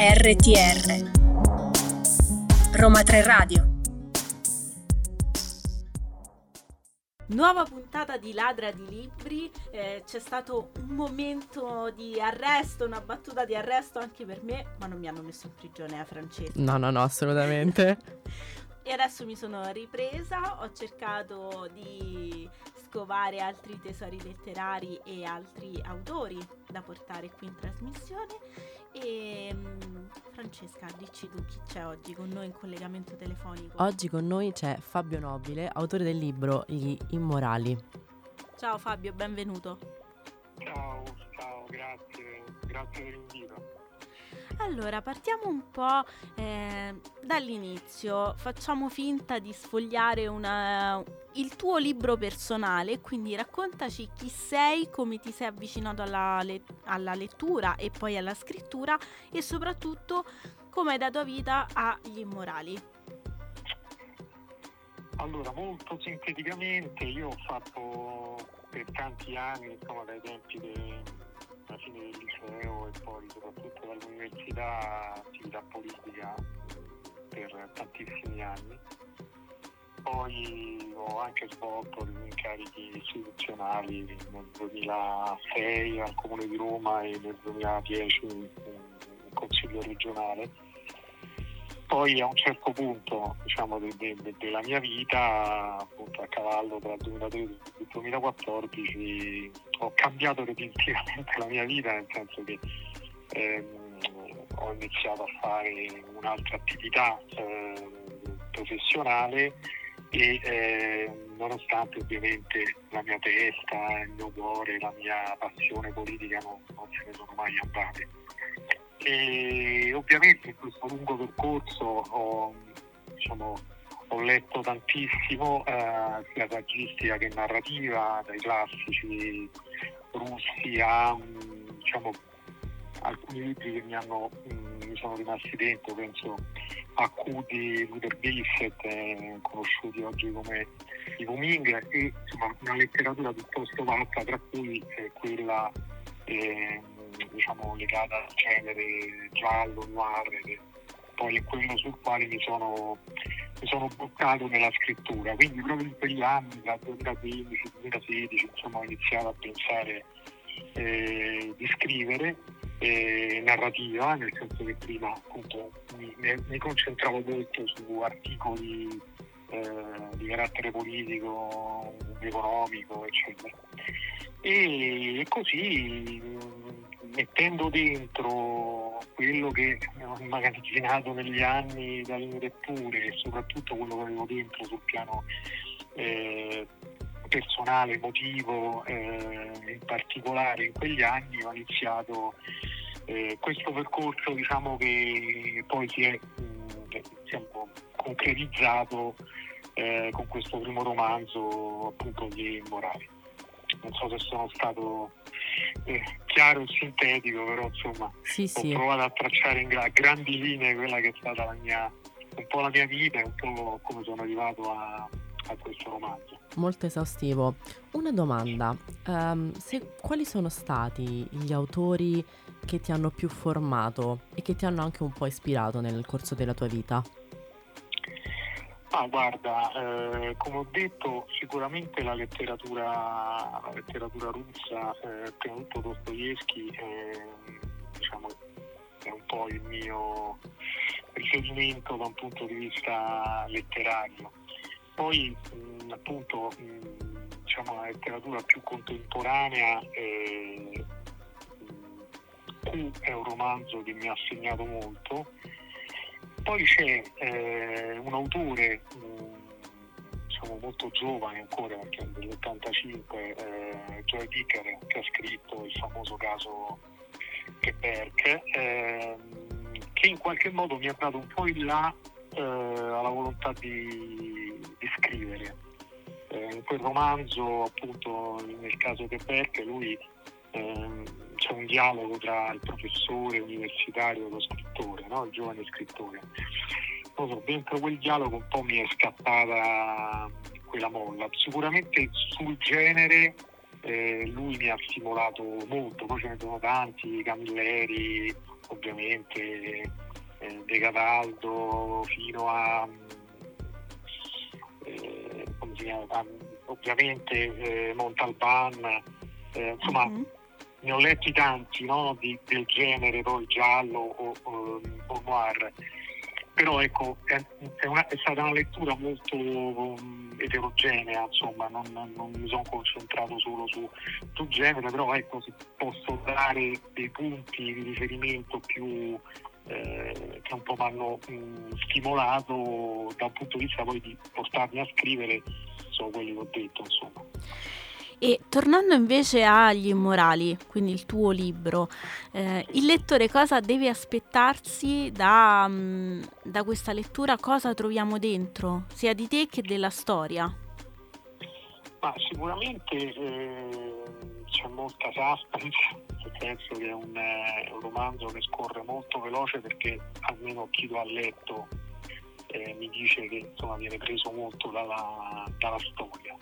RTR Roma 3 Radio Nuova puntata di Ladra di Libri, eh, c'è stato un momento di arresto, una battuta di arresto anche per me, ma non mi hanno messo in prigione a Francesca. No, no, no, assolutamente. e adesso mi sono ripresa, ho cercato di scovare altri tesori letterari e altri autori da portare qui in trasmissione. E mm, Francesca, dici tu chi c'è oggi con noi in collegamento telefonico? Oggi con noi c'è Fabio Nobile, autore del libro Gli Immorali. Ciao Fabio, benvenuto. Ciao, ciao, grazie, grazie per l'invito. Allora, partiamo un po' eh, dall'inizio, facciamo finta di sfogliare una, il tuo libro personale, quindi raccontaci chi sei, come ti sei avvicinato alla, le- alla lettura e poi alla scrittura e soprattutto come hai dato vita agli immorali. Allora, molto sinteticamente, io ho fatto per tanti anni, insomma, dai tempi della fine del dall'università, attività politica per tantissimi anni. Poi ho anche svolto degli incarichi istituzionali nel 2006 al Comune di Roma e nel 2010 in Consiglio regionale poi a un certo punto diciamo, de, de, de, della mia vita, appunto a cavallo tra il 2013 e il 2014, ho cambiato repentinamente la mia vita, nel senso che ehm, ho iniziato a fare un'altra attività eh, professionale e eh, nonostante ovviamente la mia testa, il mio cuore, la mia passione politica non, non se ne sono mai andate. E ovviamente in questo lungo percorso ho, diciamo, ho letto tantissimo eh, sia saggistica che narrativa, dai classici russi a diciamo, alcuni libri che mi, hanno, mh, mi sono rimasti dentro, penso a Cudi, Luther Bissett, eh, conosciuti oggi come i Wuming, e insomma, una letteratura piuttosto vasta, tra cui eh, quella eh, diciamo, legata al genere giallo, noir, che poi è quello sul quale mi sono, mi sono buttato nella scrittura. Quindi proprio in quegli anni, dal 2015-2016, insomma, ho iniziato a pensare eh, di scrivere eh, narrativa, nel senso che prima appunto mi, mi concentravo molto su articoli eh, di carattere politico, economico, eccetera. E così mettendo dentro quello che ho immagazzinato negli anni dalle letture e soprattutto quello che avevo dentro sul piano eh, personale, emotivo, eh, in particolare in quegli anni ho iniziato eh, questo percorso diciamo, che poi si è mh, diciamo, concretizzato eh, con questo primo romanzo appunto di Morali. Non so se sono stato eh, chiaro e sintetico, però insomma sì, ho sì. provato a tracciare in gra- grandi linee quella che è stata la mia, un po' la mia vita e un po' come sono arrivato a, a questo romanzo. Molto esaustivo. Una domanda, um, se, quali sono stati gli autori che ti hanno più formato e che ti hanno anche un po' ispirato nel corso della tua vita? Ah, guarda, eh, come ho detto, sicuramente la letteratura, la letteratura russa, eh, tutto Dostoevsky, eh, diciamo, è un po' il mio riferimento da un punto di vista letterario. Poi, mh, appunto, mh, diciamo, la letteratura più contemporanea eh, Q è un romanzo che mi ha segnato molto poi c'è eh, un autore mh, diciamo molto giovane ancora, perché è dell'85, eh, Joy Dicker, che ha scritto il famoso caso Quebec, eh, che in qualche modo mi ha dato un po' in là eh, alla volontà di, di scrivere. Eh, in quel romanzo, appunto, nel caso Quebec, lui ehm, dialogo tra il professore universitario e lo scrittore, no? il giovane scrittore. So, dentro quel dialogo un po' mi è scappata quella molla. Sicuramente sul genere eh, lui mi ha stimolato molto, poi ce ne sono tanti, Camilleri, ovviamente eh, De Cataldo fino a, eh, chiama, ovviamente eh, Montalban, eh, insomma mm-hmm. Ne ho letti tanti no, di, del genere, poi giallo o, o, o noir però ecco, è, è, una, è, stata una lettura molto um, eterogenea, insomma, non, non, mi sono concentrato solo su, su genere, però ecco, se posso dare dei punti di riferimento più eh, che un po' mi hanno mh, stimolato da un punto di vista poi di portarmi a scrivere, sono quelli che ho detto, insomma. E tornando invece agli immorali, quindi il tuo libro, eh, il lettore cosa deve aspettarsi da, mm, da, questa lettura? Cosa troviamo dentro, sia di te che della storia? Ma sicuramente eh, c'è molta suspense, nel senso che è un, eh, un, romanzo che scorre molto veloce perché almeno chi lo ha letto eh, mi dice che insomma, viene preso molto dalla, dalla storia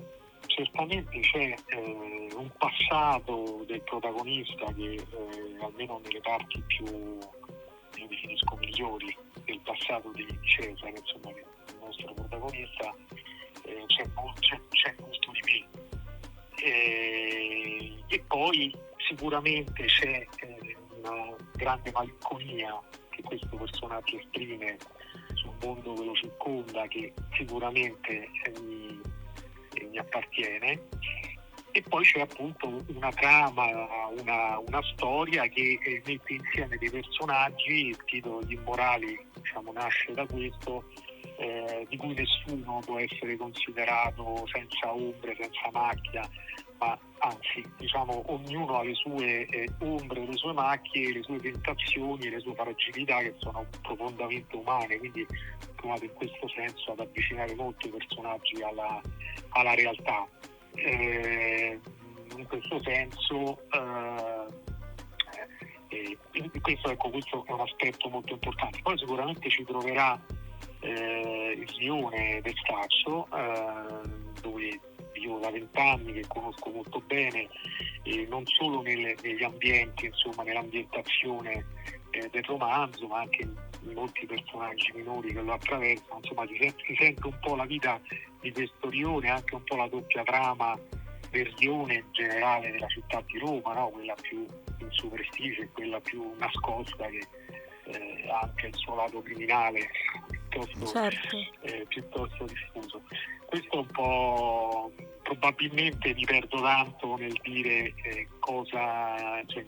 certamente c'è eh, un passato del protagonista che eh, almeno nelle parti più, io definisco migliori del passato di Cesare, insomma, il nostro protagonista, eh, c'è, c'è, c'è, molto di me. E, e poi sicuramente c'è eh, una grande malinconia che questo personaggio esprime sul mondo che lo circonda, che sicuramente mi mi appartiene. E poi c'è appunto una trama, una, una storia che eh, mette insieme dei personaggi, il titolo Gli Immorali diciamo, nasce da questo, eh, di cui nessuno può essere considerato senza ombre, senza macchia, ma anzi diciamo, ognuno ha le sue eh, ombre, le sue macchie, le sue tentazioni, le sue fragilità che sono profondamente umane, quindi provato in questo senso ad avvicinare molto i personaggi alla, alla realtà. Eh, in questo senso eh, eh, questo, ecco, questo, è un aspetto molto importante. Poi sicuramente ci troverà eh, il Lione del Staccio, eh, vivo da vent'anni, che conosco molto bene, non solo nelle, negli ambienti, insomma, nell'ambientazione eh, del romanzo, ma anche in molti personaggi minori che lo attraversano, insomma si sente, si sente un po' la vita di questo rione, anche un po' la doppia trama del rione in generale della città di Roma, no? quella più in superficie e quella più nascosta che eh, ha anche il suo lato criminale piuttosto, certo. eh, piuttosto diffuso. Questo un po' probabilmente mi perdo tanto nel dire eh, cosa, cioè,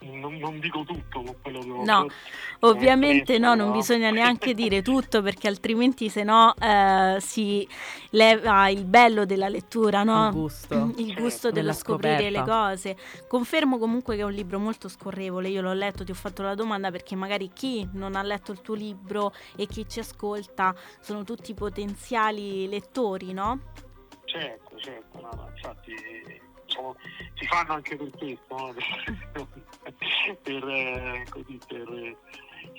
non, non, dico tutto con quello che ho No, detto, ovviamente no, non bisogna neanche dire tutto perché altrimenti se no eh, si leva il bello della lettura, no? Il gusto. Il gusto certo. dello scoprire le cose. Confermo comunque che è un libro molto scorrevole, io l'ho letto, ti ho fatto la domanda perché magari chi non ha letto il tuo libro e chi ci ascolta sono tutti potenziali lettori, no? Certo, certo, no, infatti diciamo, si fanno anche per questo, no? per, eh, così, per eh,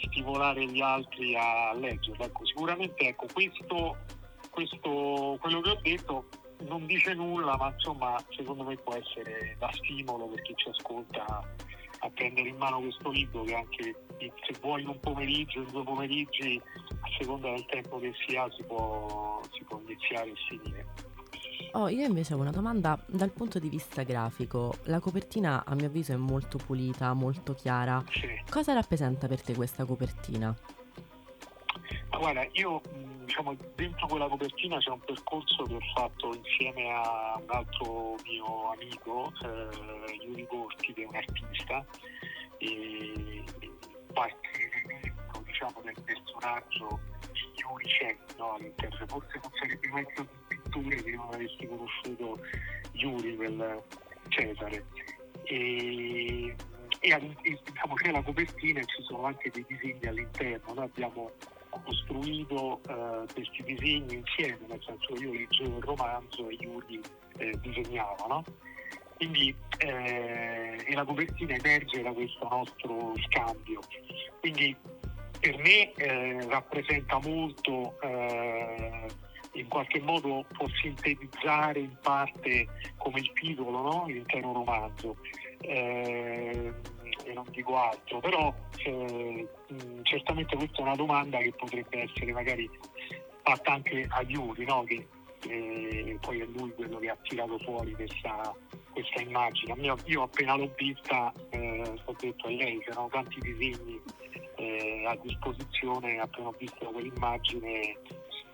stimolare gli altri a leggerlo. Ecco, sicuramente ecco, questo, questo, quello che ho detto non dice nulla, ma insomma secondo me può essere da stimolo per chi ci ascolta a prendere in mano questo libro che anche se vuoi in un pomeriggio, in due pomeriggi, a seconda del tempo che si ha, si può, si può iniziare e finire. Oh, io invece ho una domanda dal punto di vista grafico. La copertina a mio avviso è molto pulita, molto chiara. Sì. Cosa rappresenta per te questa copertina? Ma guarda, io diciamo dentro quella copertina c'è un percorso che ho fatto insieme a un altro mio amico, eh, Yuri Corti, che è un artista, e parte diciamo, del personaggio Yuri c'è no, all'interno, forse non sarebbe mai stato pitture che non avessi conosciuto Yuri, quel Cesare. E, e diciamo, c'è la copertina e ci sono anche dei disegni all'interno. Noi abbiamo costruito eh, questi disegni insieme, nel senso io leggevo il romanzo e Yuri eh, disegnava. No? Quindi eh, e la copertina emerge da questo nostro scambio. Quindi per me eh, rappresenta molto eh, in qualche modo può sintetizzare in parte come il titolo no? l'intero romanzo. Eh, e non dico altro, però eh, certamente questa è una domanda che potrebbe essere magari fatta anche agli Uri, no? che eh, poi è lui quello che ha tirato fuori questa, questa immagine. Io appena l'ho vista eh, ho detto a lei, c'erano tanti disegni eh, a disposizione, appena ho visto quell'immagine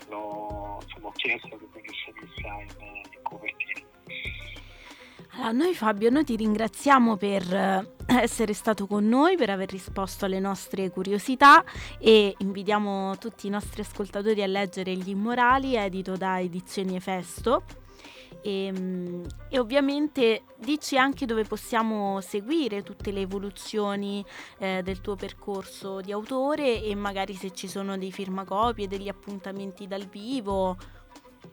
l'ho, insomma, chiesto che venisse messa in, in copertina. Allora, noi Fabio, noi ti ringraziamo per eh, essere stato con noi, per aver risposto alle nostre curiosità e invitiamo tutti i nostri ascoltatori a leggere Gli Immorali, edito da Edizioni Efesto. E, ehm, e, ovviamente dici anche dove possiamo seguire tutte le evoluzioni eh, del tuo percorso di autore e magari se ci sono dei firmacopie, degli appuntamenti dal vivo.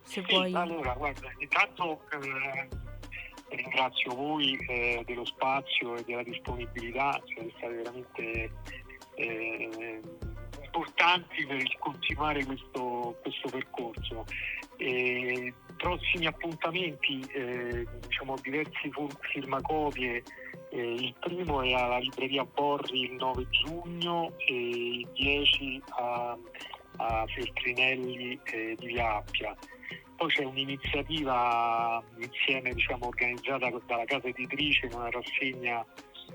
Se sì, vuoi. Allora, guarda, intanto eh ringrazio voi eh, dello spazio e della disponibilità, siete stati veramente eh, importanti per continuare questo, questo percorso. E prossimi appuntamenti, eh, diciamo diversi firmacopie, eh, il primo è alla libreria Borri il 9 giugno e il 10 a, a Feltrinelli eh, di Via Appia poi c'è un'iniziativa insieme diciamo, organizzata dalla casa editrice in una rassegna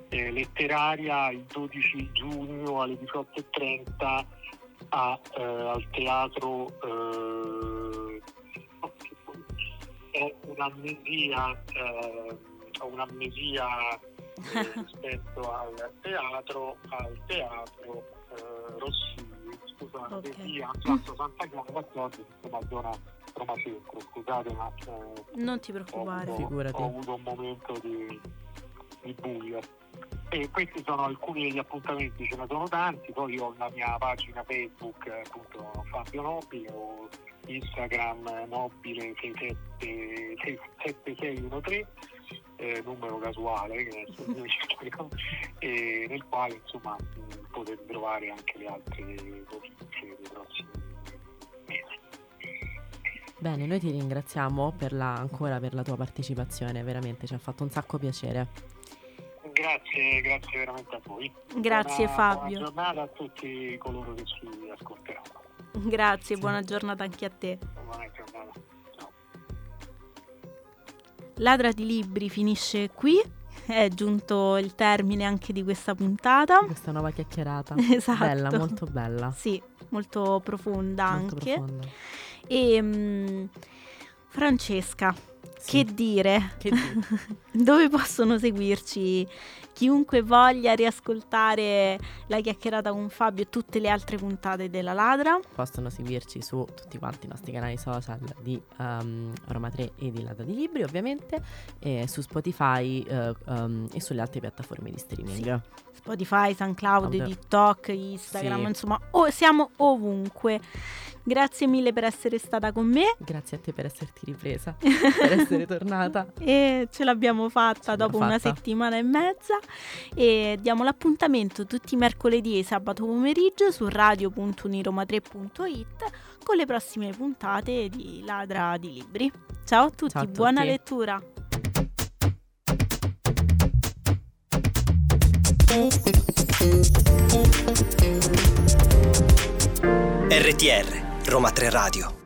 eh, letteraria il 12 giugno alle 18.30 a, eh, al teatro un'amnesia, eh, un'amnesia eh, rispetto al teatro al teatro eh, Rossini scusate okay. sì, a Santa Clara 14 insomma zona Roma Centro, scusate ma eh, non ti preoccupare, ho avuto, ho avuto un momento di, di buio. E questi sono alcuni degli appuntamenti, ce ne sono tanti, poi ho la mia pagina Facebook appunto Fabio Nobile o Instagram nobile 7613 eh, numero casuale che e nel quale insomma potete trovare anche le altre notizie dei prossimi. Bene, noi ti ringraziamo per la, ancora per la tua partecipazione, veramente ci ha fatto un sacco piacere. Grazie, grazie veramente a voi. Grazie buona, Fabio. Buona giornata a tutti coloro che ci ascolteranno. Grazie, sì. buona giornata anche a te. Buona giornata. Ciao. Ladra di libri finisce qui. È giunto il termine anche di questa puntata. Questa nuova chiacchierata. Esatto. Bella, molto bella. Sì, molto profonda molto anche. Profonda. E um, Francesca, sì. che dire? Che dire? Dove possono seguirci chiunque voglia riascoltare la chiacchierata con Fabio e tutte le altre puntate della Ladra? Possono seguirci su tutti quanti i nostri canali social di um, Roma 3 e di Ladra di Libri, ovviamente, e su Spotify uh, um, e sulle altre piattaforme di streaming. Sì. Spotify, SoundCloud. TikTok, Instagram, sì. insomma, oh, siamo ovunque. Grazie mille per essere stata con me. Grazie a te per esserti ripresa, per essere tornata. E ce l'abbiamo fatta ce dopo una settimana e mezza. E diamo l'appuntamento tutti i mercoledì e sabato pomeriggio su radio.uniroma3.it con le prossime puntate di Ladra di Libri. Ciao a tutti, Ciao a buona tutti. lettura. RTR Roma 3 Radio